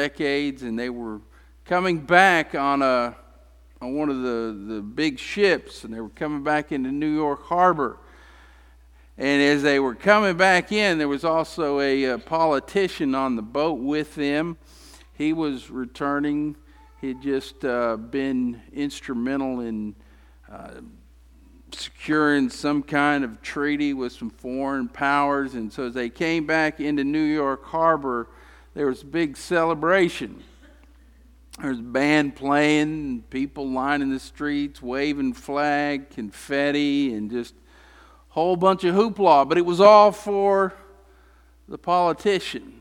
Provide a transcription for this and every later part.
decades, and they were coming back on a on one of the, the big ships, and they were coming back into New York Harbor. And as they were coming back in, there was also a, a politician on the boat with them. He was returning. He'd just uh, been instrumental in uh, securing some kind of treaty with some foreign powers. And so as they came back into New York Harbor, there was a big celebration. There was a band playing, people lining the streets, waving flag, confetti, and just a whole bunch of hoopla. But it was all for the politician.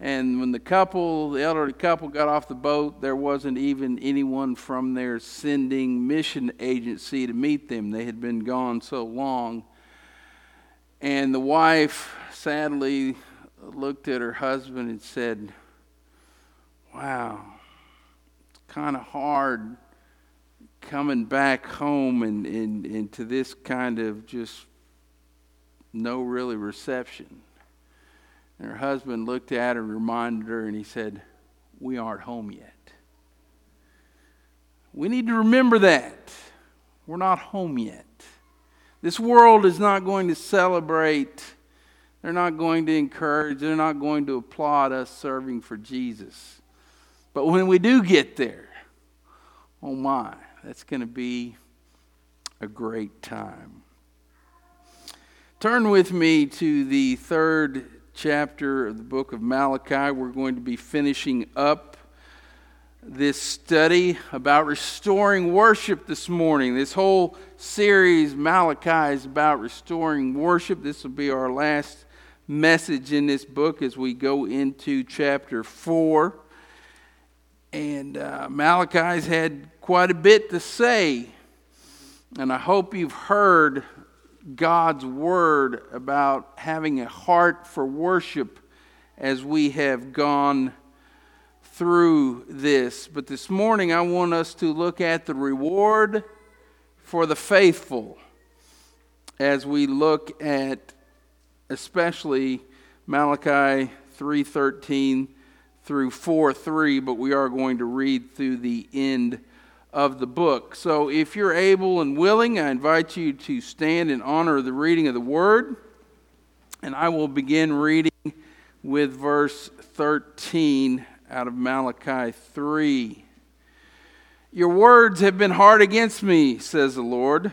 And when the couple, the elderly couple, got off the boat, there wasn't even anyone from their sending mission agency to meet them. They had been gone so long. And the wife sadly looked at her husband and said, Wow, it's kind of hard coming back home and, and, and to this kind of just no really reception. And her husband looked at her reminded her, and he said, We aren't home yet. We need to remember that. We're not home yet. This world is not going to celebrate, they're not going to encourage, they're not going to applaud us serving for Jesus. But when we do get there, oh my, that's going to be a great time. Turn with me to the third chapter of the book of Malachi. We're going to be finishing up this study about restoring worship this morning. This whole series, Malachi, is about restoring worship. This will be our last message in this book as we go into chapter 4. And uh, Malachi's had quite a bit to say. And I hope you've heard God's word about having a heart for worship as we have gone through this. But this morning, I want us to look at the reward for the faithful as we look at especially Malachi 3:13 through 4:3, but we are going to read through the end of the book. So if you're able and willing, I invite you to stand in honor of the reading of the word. And I will begin reading with verse 13 out of Malachi 3. Your words have been hard against me, says the Lord.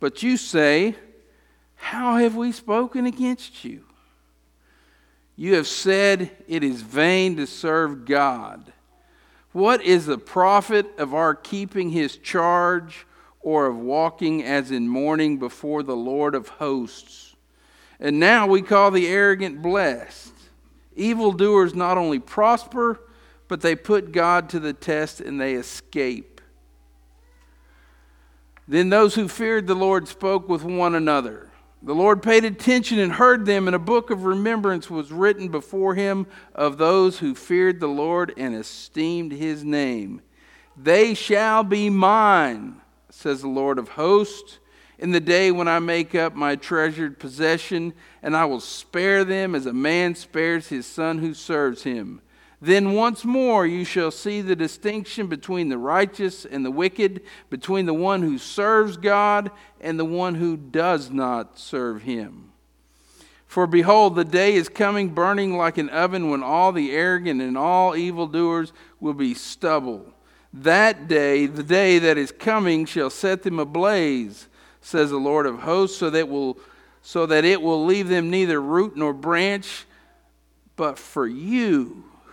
But you say, How have we spoken against you? You have said it is vain to serve God. What is the profit of our keeping his charge or of walking as in mourning before the Lord of hosts? And now we call the arrogant blessed. Evildoers not only prosper, but they put God to the test and they escape. Then those who feared the Lord spoke with one another. The Lord paid attention and heard them, and a book of remembrance was written before him of those who feared the Lord and esteemed his name. They shall be mine, says the Lord of hosts, in the day when I make up my treasured possession, and I will spare them as a man spares his son who serves him. Then once more you shall see the distinction between the righteous and the wicked, between the one who serves God and the one who does not serve him. For behold, the day is coming burning like an oven when all the arrogant and all evildoers will be stubble. That day, the day that is coming, shall set them ablaze, says the Lord of hosts, so that, will, so that it will leave them neither root nor branch. But for you,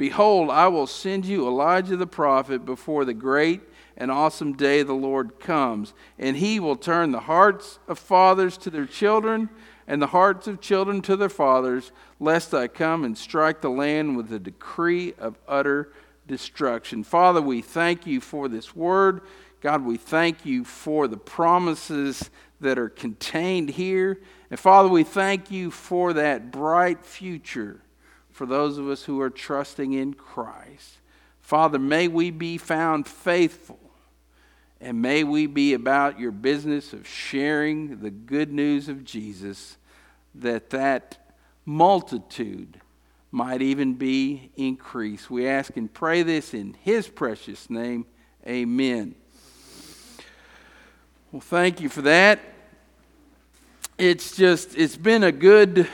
Behold, I will send you Elijah the prophet before the great and awesome day the Lord comes, and he will turn the hearts of fathers to their children and the hearts of children to their fathers, lest I come and strike the land with a decree of utter destruction. Father, we thank you for this word. God, we thank you for the promises that are contained here. And Father, we thank you for that bright future for those of us who are trusting in Christ. Father, may we be found faithful and may we be about your business of sharing the good news of Jesus that that multitude might even be increased. We ask and pray this in his precious name. Amen. Well, thank you for that. It's just, it's been a good,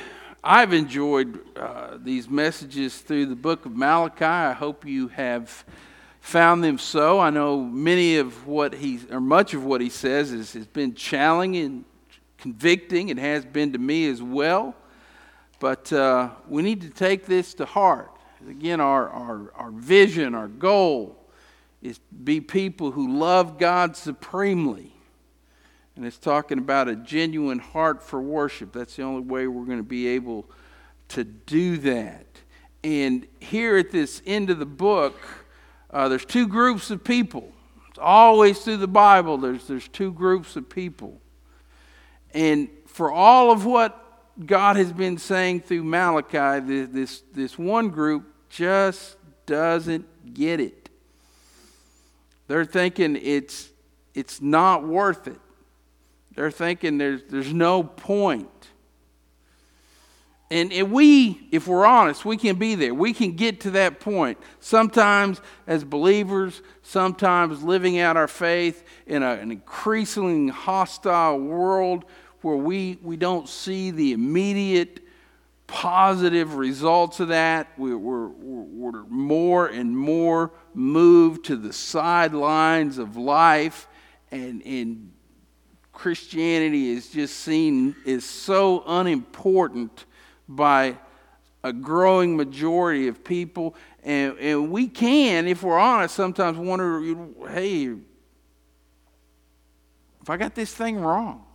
I've enjoyed uh, these messages through the book of Malachi. I hope you have found them so. I know many of what he, or much of what he says is, has been challenging and convicting. It has been to me as well. But uh, we need to take this to heart. Again, our, our, our vision, our goal is be people who love God supremely. And it's talking about a genuine heart for worship. That's the only way we're going to be able to do that. And here at this end of the book, uh, there's two groups of people. It's always through the Bible, there's, there's two groups of people. And for all of what God has been saying through Malachi, this, this, this one group just doesn't get it. They're thinking it's, it's not worth it. They're thinking there's, there's no point. And, and we, if we're honest, we can be there. We can get to that point. Sometimes as believers, sometimes living out our faith in a, an increasingly hostile world where we, we don't see the immediate positive results of that. We're, we're, we're more and more moved to the sidelines of life, and, and Christianity is just seen as so unimportant by a growing majority of people. And, and we can, if we're honest, sometimes wonder hey, if I got this thing wrong.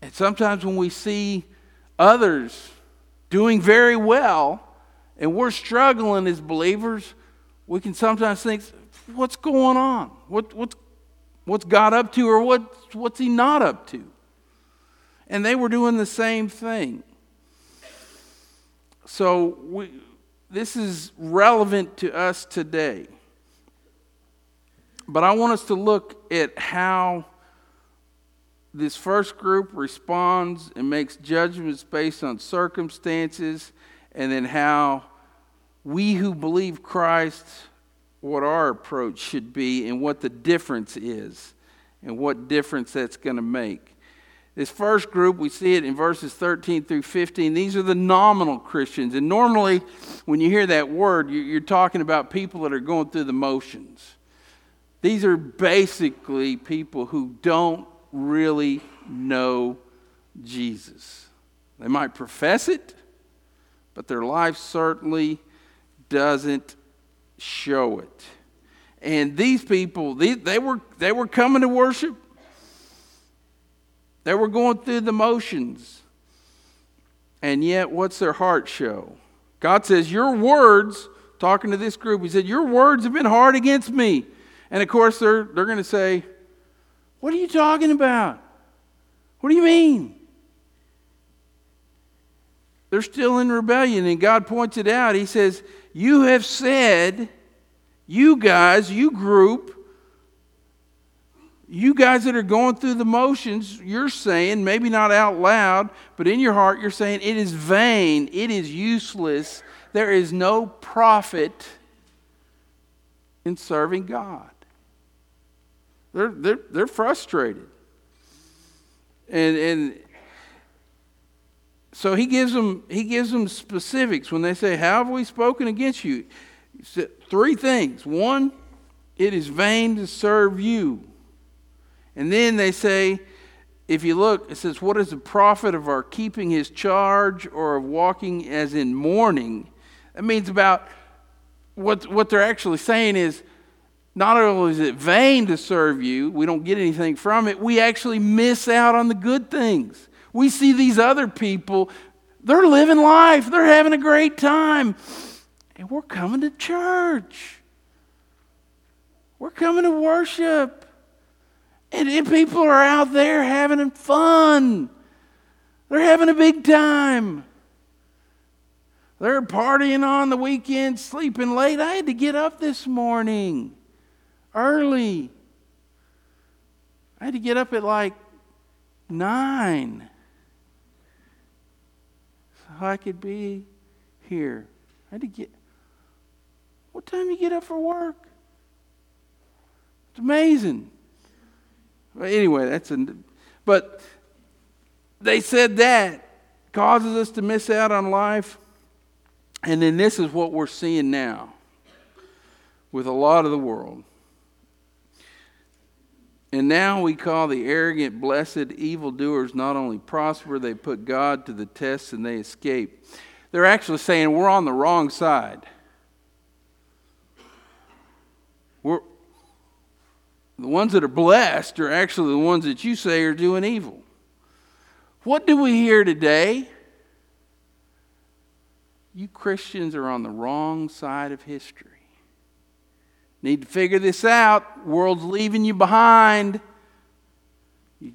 And sometimes when we see others doing very well and we're struggling as believers, we can sometimes think, what's going on? What, what's, what's God up to or what, what's he not up to? And they were doing the same thing. So we, this is relevant to us today. But I want us to look at how this first group responds and makes judgments based on circumstances, and then how we who believe Christ, what our approach should be, and what the difference is, and what difference that's going to make. This first group, we see it in verses 13 through 15. These are the nominal Christians. And normally, when you hear that word, you're talking about people that are going through the motions. These are basically people who don't really know Jesus. They might profess it, but their life certainly doesn't show it. And these people, they, they, were, they were coming to worship, they were going through the motions. And yet, what's their heart show? God says, Your words, talking to this group, He said, Your words have been hard against me. And of course, they're, they're going to say, what are you talking about? What do you mean? They're still in rebellion, and God points it out. He says, You have said, you guys, you group, you guys that are going through the motions, you're saying, maybe not out loud, but in your heart, you're saying, it is vain, it is useless, there is no profit in serving God. They're, they're, they're frustrated. And, and so he gives, them, he gives them specifics when they say, How have we spoken against you? Three things. One, it is vain to serve you. And then they say, if you look, it says, What is the profit of our keeping his charge or of walking as in mourning? That means about what, what they're actually saying is, not only is it vain to serve you, we don't get anything from it, we actually miss out on the good things. We see these other people, they're living life, they're having a great time. And we're coming to church. We're coming to worship. And, and people are out there having fun. They're having a big time. They're partying on the weekend, sleeping late. I had to get up this morning early. I had to get up at like nine so I could be here. I had to get. What time you get up for work? It's amazing. But anyway, that's a. But they said that causes us to miss out on life. And then this is what we're seeing now with a lot of the world. And now we call the arrogant, blessed evildoers not only prosper, they put God to the test and they escape. They're actually saying we're on the wrong side. We're, the ones that are blessed are actually the ones that you say are doing evil. What do we hear today? You Christians are on the wrong side of history. Need to figure this out. World's leaving you behind. You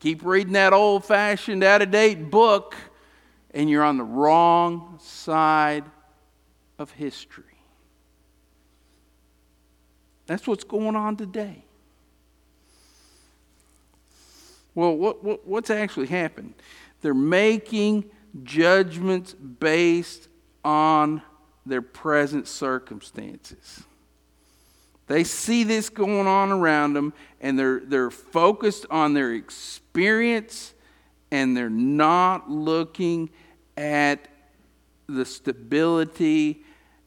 keep reading that old fashioned, out of date book, and you're on the wrong side of history. That's what's going on today. Well, what, what, what's actually happened? They're making judgments based on their present circumstances. They see this going on around them and they're, they're focused on their experience and they're not looking at the stability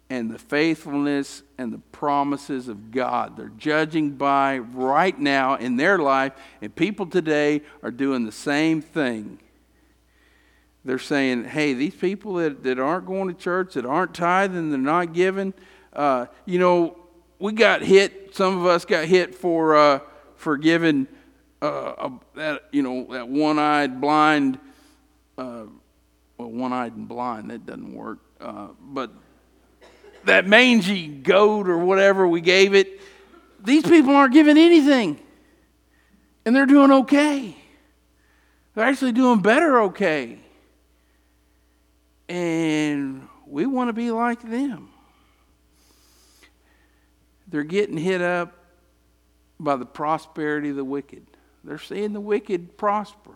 and the faithfulness and the promises of God. They're judging by right now in their life, and people today are doing the same thing. They're saying, hey, these people that, that aren't going to church, that aren't tithing, they're not giving, uh, you know, we got hit, some of us got hit for, uh, for giving uh, a, that, you know, that one eyed blind, uh, well, one eyed and blind, that doesn't work, uh, but that mangy goat or whatever we gave it, these people aren't giving anything. And they're doing okay. They're actually doing better okay. And we want to be like them. They're getting hit up by the prosperity of the wicked. They're seeing the wicked prosper.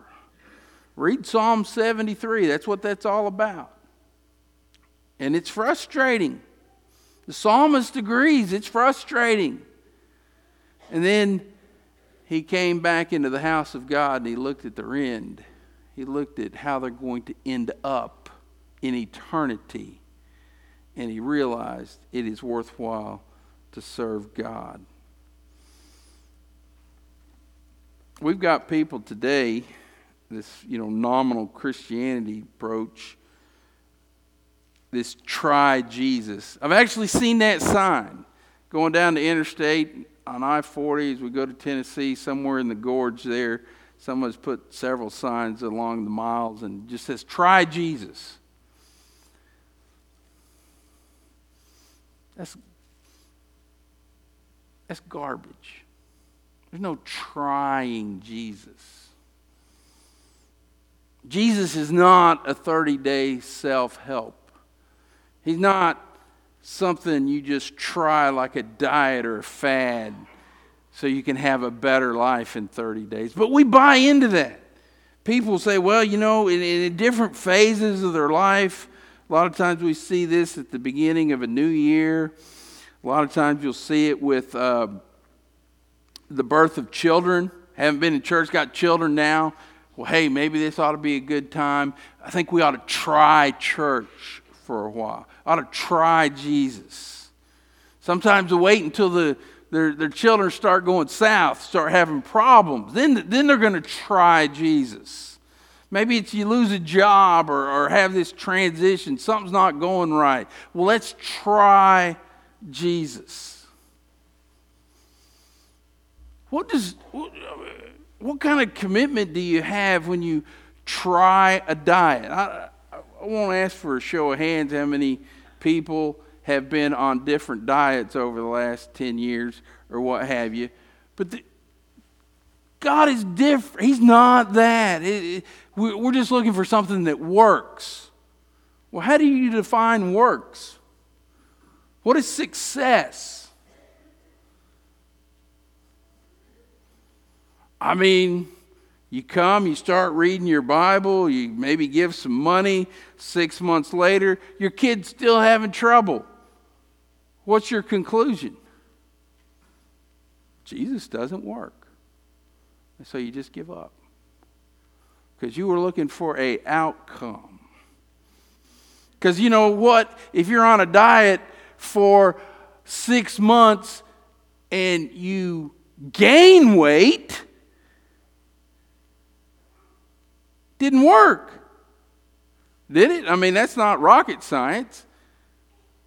Read Psalm 73. That's what that's all about. And it's frustrating. The psalmist agrees, it's frustrating. And then he came back into the house of God and he looked at their end. He looked at how they're going to end up in eternity. And he realized it is worthwhile to serve God. We've got people today, this you know nominal Christianity approach this try Jesus. I've actually seen that sign going down the interstate on I 40 as we go to Tennessee, somewhere in the gorge there. Someone's put several signs along the miles and just says, Try Jesus. That's, that's garbage. There's no trying Jesus. Jesus is not a 30 day self help He's not something you just try like a diet or a fad so you can have a better life in 30 days. But we buy into that. People say, well, you know, in, in different phases of their life, a lot of times we see this at the beginning of a new year. A lot of times you'll see it with uh, the birth of children. Haven't been in church, got children now. Well, hey, maybe this ought to be a good time. I think we ought to try church for a while. Ought to try Jesus. Sometimes they wait until the, their, their children start going south, start having problems. Then, then they're going to try Jesus. Maybe it's you lose a job or, or have this transition, something's not going right. Well, let's try Jesus. What does what, what kind of commitment do you have when you try a diet? I, I won't ask for a show of hands how many people have been on different diets over the last 10 years or what have you. But the, God is different. He's not that. It, it, we're just looking for something that works. Well, how do you define works? What is success? I mean, you come, you start reading your Bible, you maybe give some money. Six months later, your kid's still having trouble. What's your conclusion? Jesus doesn't work. And so you just give up. Because you were looking for a outcome. Because you know what? If you're on a diet for six months and you gain weight, didn't work. Did it? I mean, that's not rocket science.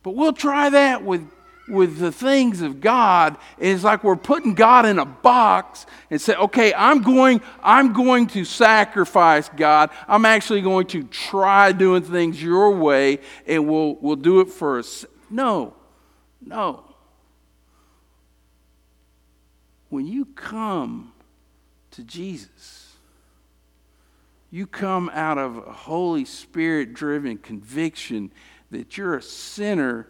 But we'll try that with, with the things of God. It's like we're putting God in a box and say, okay, I'm going, I'm going to sacrifice God. I'm actually going to try doing things your way, and we'll, we'll do it for us. No, no. When you come to Jesus, you come out of a Holy Spirit driven conviction that you're a sinner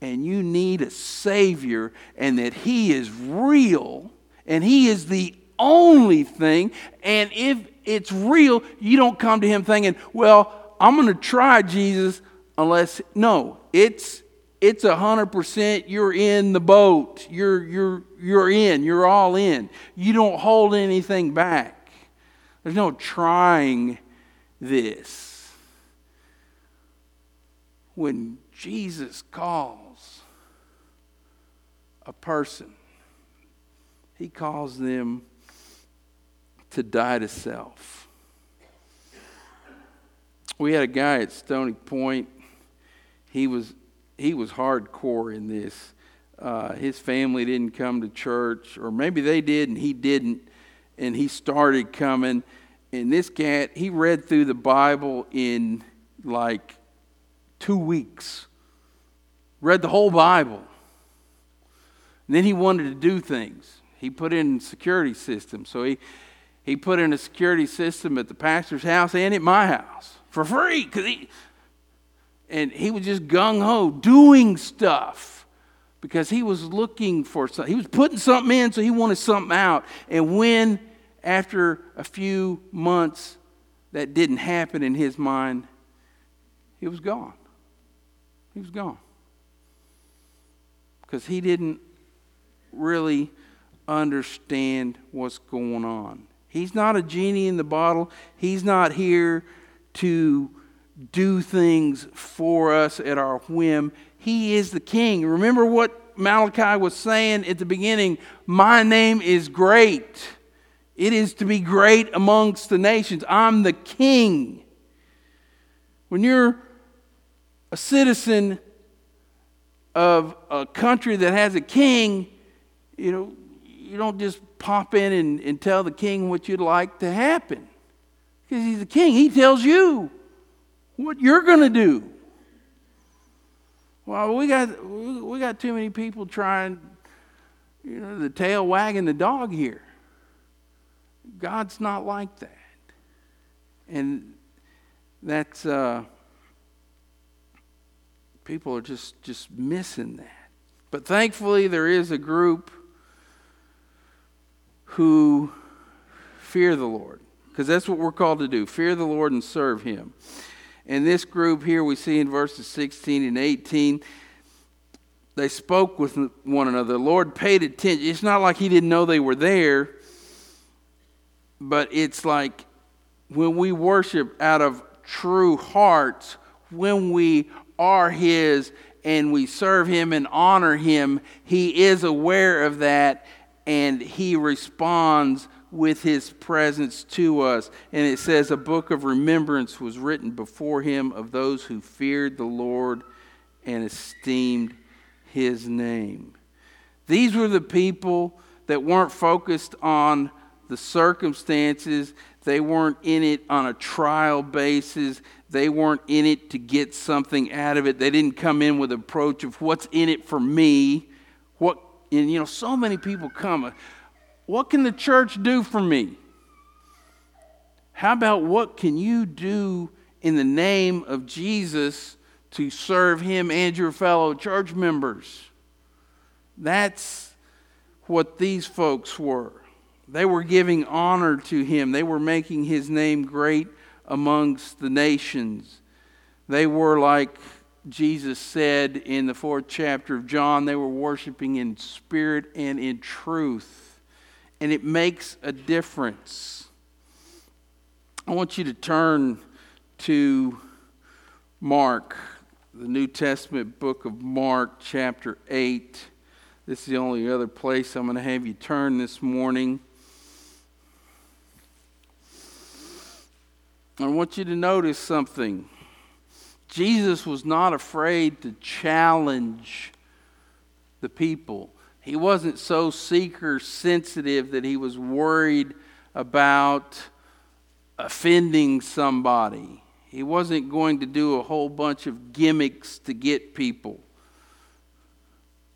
and you need a Savior and that He is real and He is the only thing. And if it's real, you don't come to Him thinking, well, I'm going to try Jesus unless, no, it's. It's a hundred percent. You're in the boat. You're you're you're in. You're all in. You don't hold anything back. There's no trying this when Jesus calls a person, he calls them to die to self. We had a guy at Stony Point. He was he was hardcore in this. Uh, his family didn't come to church, or maybe they did and he didn't, and he started coming. And this cat, he read through the Bible in like two weeks, read the whole Bible. And then he wanted to do things. He put in security system. So he, he put in a security system at the pastor's house and at my house for free. Cause he, and he was just gung ho doing stuff because he was looking for something. He was putting something in, so he wanted something out. And when, after a few months, that didn't happen in his mind, he was gone. He was gone. Because he didn't really understand what's going on. He's not a genie in the bottle. He's not here to do things for us at our whim. He is the king. Remember what Malachi was saying at the beginning My name is great. It is to be great amongst the nations. I'm the king. When you're a citizen of a country that has a king, you know, you don't just pop in and, and tell the king what you'd like to happen. Because he's the king. He tells you what you're going to do. Well, we got, we got too many people trying, you know, the tail wagging the dog here. God's not like that. And that's, uh, people are just just missing that. But thankfully, there is a group who fear the Lord, because that's what we're called to do: fear the Lord and serve Him. And this group here, we see in verses 16 and 18 they spoke with one another. The Lord paid attention. It's not like he didn't know they were there, but it's like when we worship out of true hearts, when we are His and we serve Him and honor Him, He is aware of that and He responds with His presence to us. And it says, A book of remembrance was written before Him of those who feared the Lord and esteemed His name. These were the people that weren't focused on the circumstances. They weren't in it on a trial basis. They weren't in it to get something out of it. They didn't come in with an approach of what's in it for me. What and you know, so many people come. What can the church do for me? How about what can you do in the name of Jesus to serve him and your fellow church members? That's what these folks were. They were giving honor to him, they were making his name great amongst the nations. They were like Jesus said in the fourth chapter of John, they were worshiping in spirit and in truth. And it makes a difference. I want you to turn to Mark, the New Testament book of Mark, chapter 8. This is the only other place I'm going to have you turn this morning. I want you to notice something. Jesus was not afraid to challenge the people. He wasn't so seeker sensitive that he was worried about offending somebody. He wasn't going to do a whole bunch of gimmicks to get people.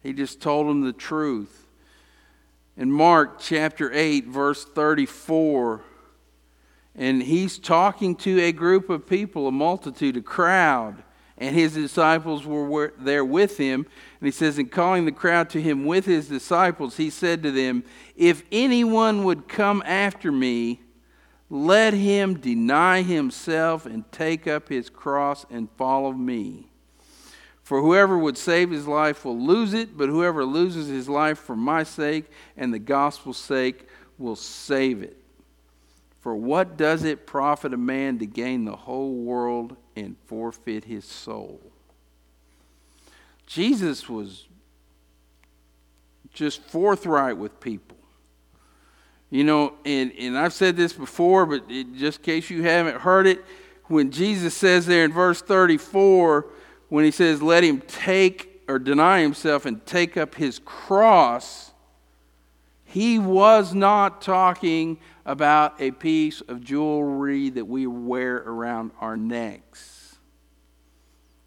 He just told them the truth. In Mark chapter 8, verse 34, and he's talking to a group of people, a multitude, a crowd, and his disciples were there with him. And he says, In calling the crowd to him with his disciples, he said to them, If anyone would come after me, let him deny himself and take up his cross and follow me. For whoever would save his life will lose it, but whoever loses his life for my sake and the gospel's sake will save it. For what does it profit a man to gain the whole world and forfeit his soul? Jesus was just forthright with people. You know, and, and I've said this before, but it, just in case you haven't heard it, when Jesus says there in verse 34, when he says, Let him take or deny himself and take up his cross, he was not talking about a piece of jewelry that we wear around our necks.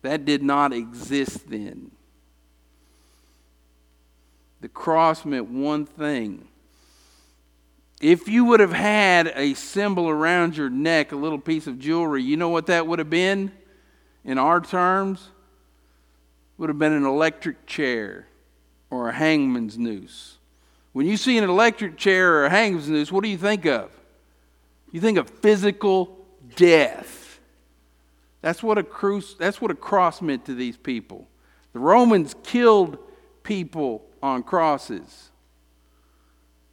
That did not exist then. The cross meant one thing if you would have had a symbol around your neck, a little piece of jewelry, you know what that would have been in our terms? Would have been an electric chair or a hangman's noose. When you see an electric chair or a hangman's noose, what do you think of? You think of physical death. That's what a cruce, that's what a cross meant to these people. The Romans killed people on crosses.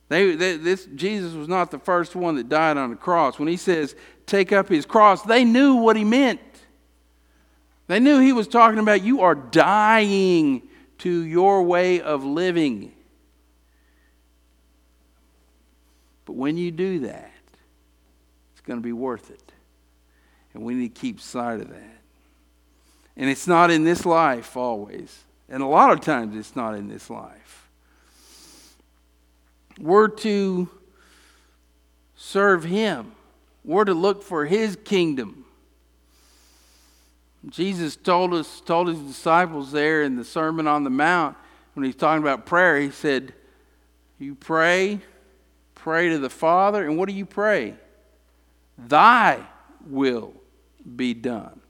They, they, this, Jesus was not the first one that died on the cross. When he says, take up his cross, they knew what he meant. They knew he was talking about you are dying to your way of living. But when you do that, it's going to be worth it. And we need to keep sight of that. And it's not in this life always. And a lot of times it's not in this life. We're to serve Him, we're to look for His kingdom. Jesus told us, told his disciples there in the Sermon on the Mount, when he's talking about prayer, he said, You pray, pray to the Father, and what do you pray? Thy will be done.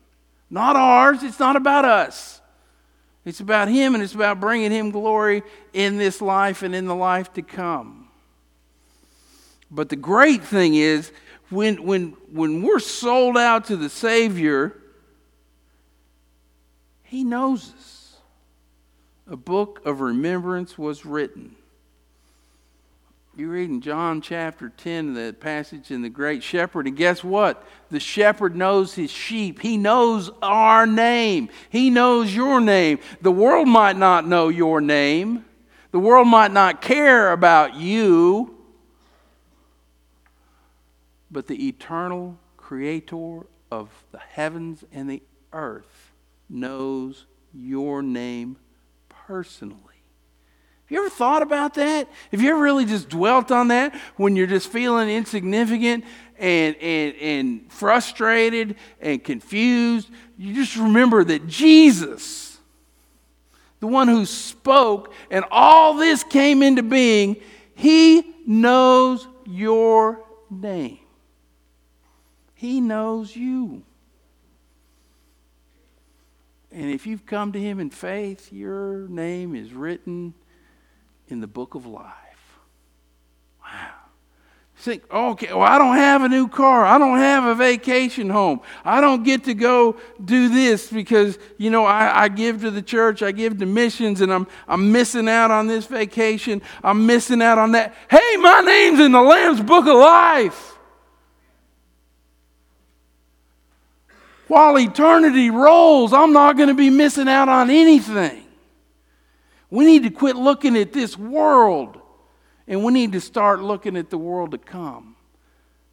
Not ours, it's not about us. It's about Him, and it's about bringing Him glory in this life and in the life to come. But the great thing is, when, when, when we're sold out to the Savior, He knows us. A book of remembrance was written. You read in John chapter 10, the passage in the Great Shepherd, and guess what? The shepherd knows his sheep. He knows our name. He knows your name. The world might not know your name, the world might not care about you. But the eternal creator of the heavens and the earth knows your name personally. Have you ever thought about that? Have you ever really just dwelt on that when you're just feeling insignificant and, and, and frustrated and confused, you just remember that Jesus, the one who spoke and all this came into being, he knows your name. He knows you. And if you've come to Him in faith, your name is written in the book of life. Wow. Think, okay, well, I don't have a new car. I don't have a vacation home. I don't get to go do this because, you know, I, I give to the church, I give to missions, and I'm, I'm missing out on this vacation. I'm missing out on that. Hey, my name's in the Lamb's book of life. While eternity rolls, I'm not going to be missing out on anything. We need to quit looking at this world and we need to start looking at the world to come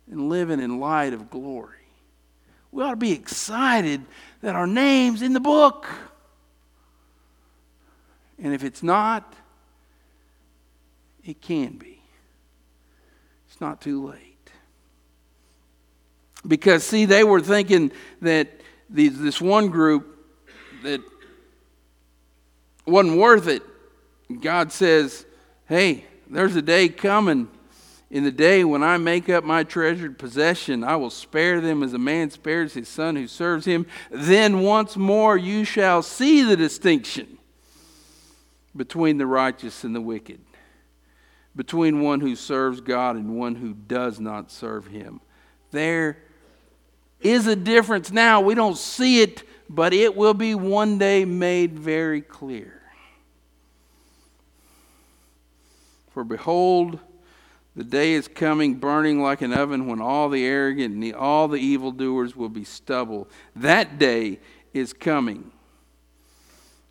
and living in light of glory. We ought to be excited that our name's in the book. And if it's not, it can be. It's not too late. Because, see, they were thinking that these, this one group that wasn't worth it. God says, hey, there's a day coming. In the day when I make up my treasured possession, I will spare them as a man spares his son who serves him. Then once more you shall see the distinction between the righteous and the wicked, between one who serves God and one who does not serve him. There is a difference now. We don't see it, but it will be one day made very clear. For behold, the day is coming burning like an oven when all the arrogant and all the evildoers will be stubble. That day is coming,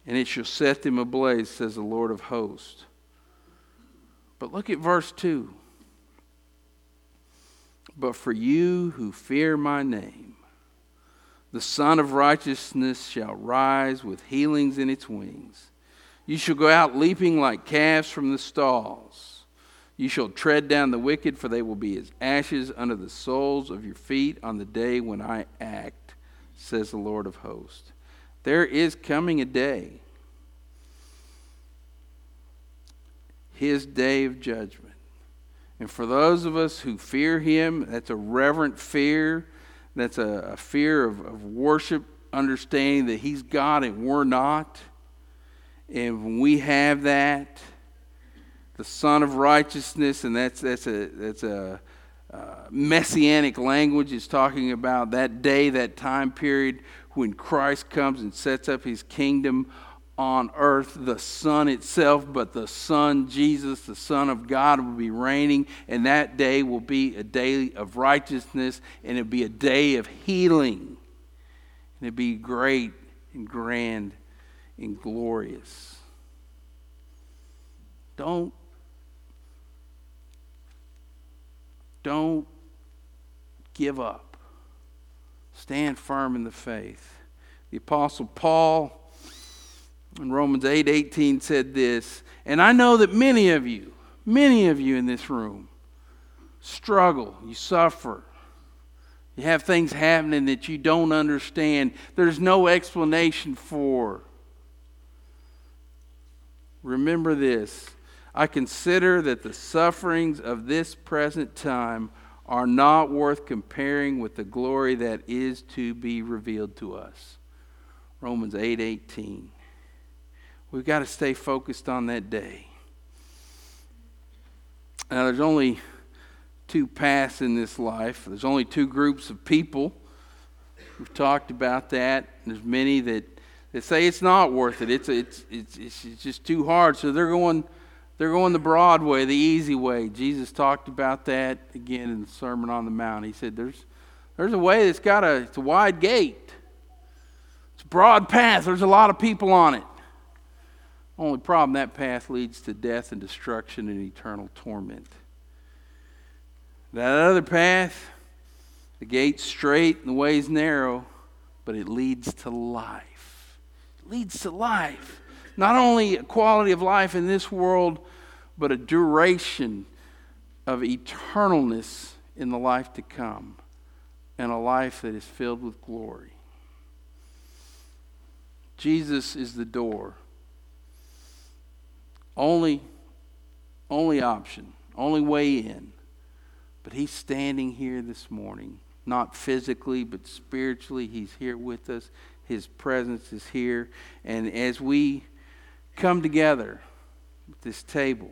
and it shall set them ablaze, says the Lord of hosts. But look at verse 2. But for you who fear my name, the Sun of Righteousness shall rise with healings in its wings. You shall go out leaping like calves from the stalls. You shall tread down the wicked, for they will be as ashes under the soles of your feet on the day when I act, says the Lord of hosts. There is coming a day, his day of judgment and for those of us who fear Him, that's a reverent fear. That's a, a fear of, of worship, understanding that He's God and we're not. And when we have that, the Sun of Righteousness, and that's, that's a, that's a uh, messianic language, is talking about that day, that time period when Christ comes and sets up His kingdom on earth the Sun itself, but the Son, Jesus, the Son of God, will be reigning, and that day will be a day of righteousness, and it'll be a day of healing. And it'll be great and grand and glorious. Don't, don't give up. Stand firm in the faith. The Apostle Paul in Romans 8 18 said this, and I know that many of you, many of you in this room, struggle, you suffer. You have things happening that you don't understand. There's no explanation for. Remember this I consider that the sufferings of this present time are not worth comparing with the glory that is to be revealed to us. Romans 8 18. We've got to stay focused on that day. Now, there's only two paths in this life, there's only two groups of people. We've talked about that. There's many that, that say it's not worth it. It's, it's, it's, it's just too hard. So they're going, they're going the broad way, the easy way. Jesus talked about that again in the Sermon on the Mount. He said there's, there's a way that's got a, it's a wide gate. It's a broad path. There's a lot of people on it. Only problem, that path leads to death and destruction and eternal torment. That other path, the gate's straight and the way's narrow, but it leads to life. Leads to life. Not only a quality of life in this world, but a duration of eternalness in the life to come and a life that is filled with glory. Jesus is the door. Only, only option, only way in. But he's standing here this morning, not physically, but spiritually. He's here with us. His presence is here. And as we come together at this table,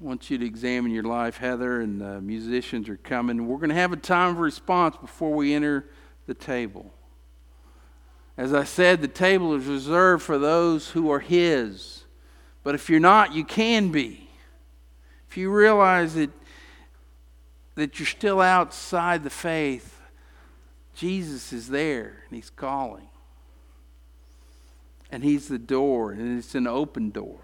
I want you to examine your life. Heather and the musicians are coming. We're going to have a time of response before we enter the table. As I said, the table is reserved for those who are His. But if you're not, you can be. If you realize that, that you're still outside the faith, Jesus is there and He's calling. And He's the door, and it's an open door.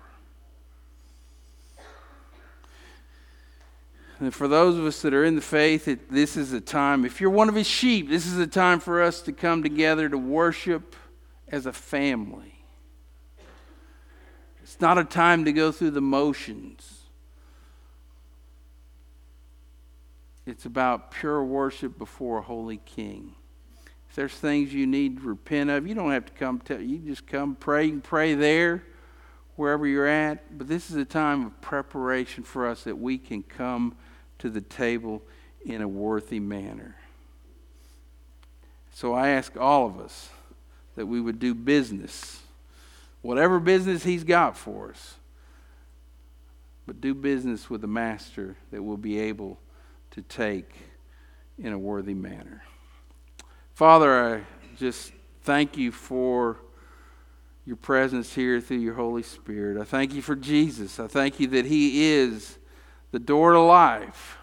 And for those of us that are in the faith, it, this is a time, if you're one of his sheep, this is a time for us to come together to worship as a family. It's not a time to go through the motions. It's about pure worship before a holy king. If there's things you need to repent of, you don't have to come tell you just come pray. You pray there, wherever you're at. But this is a time of preparation for us that we can come to the table in a worthy manner. So I ask all of us that we would do business, whatever business He's got for us, but do business with the master that we'll be able to take in a worthy manner. Father, I just thank you for your presence here through your Holy Spirit. I thank you for Jesus. I thank you that He is the door to life.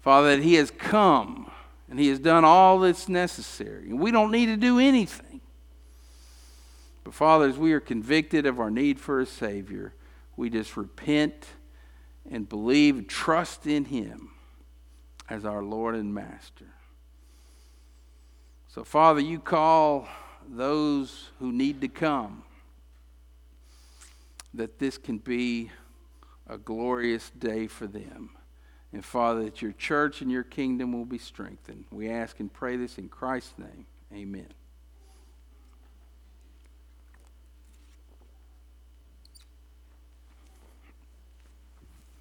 Father, that He has come and He has done all that's necessary. And we don't need to do anything. But, Father, as we are convicted of our need for a Savior, we just repent and believe trust in Him as our Lord and Master. So, Father, you call those who need to come that this can be a glorious day for them. And Father, that your church and your kingdom will be strengthened. We ask and pray this in Christ's name. Amen.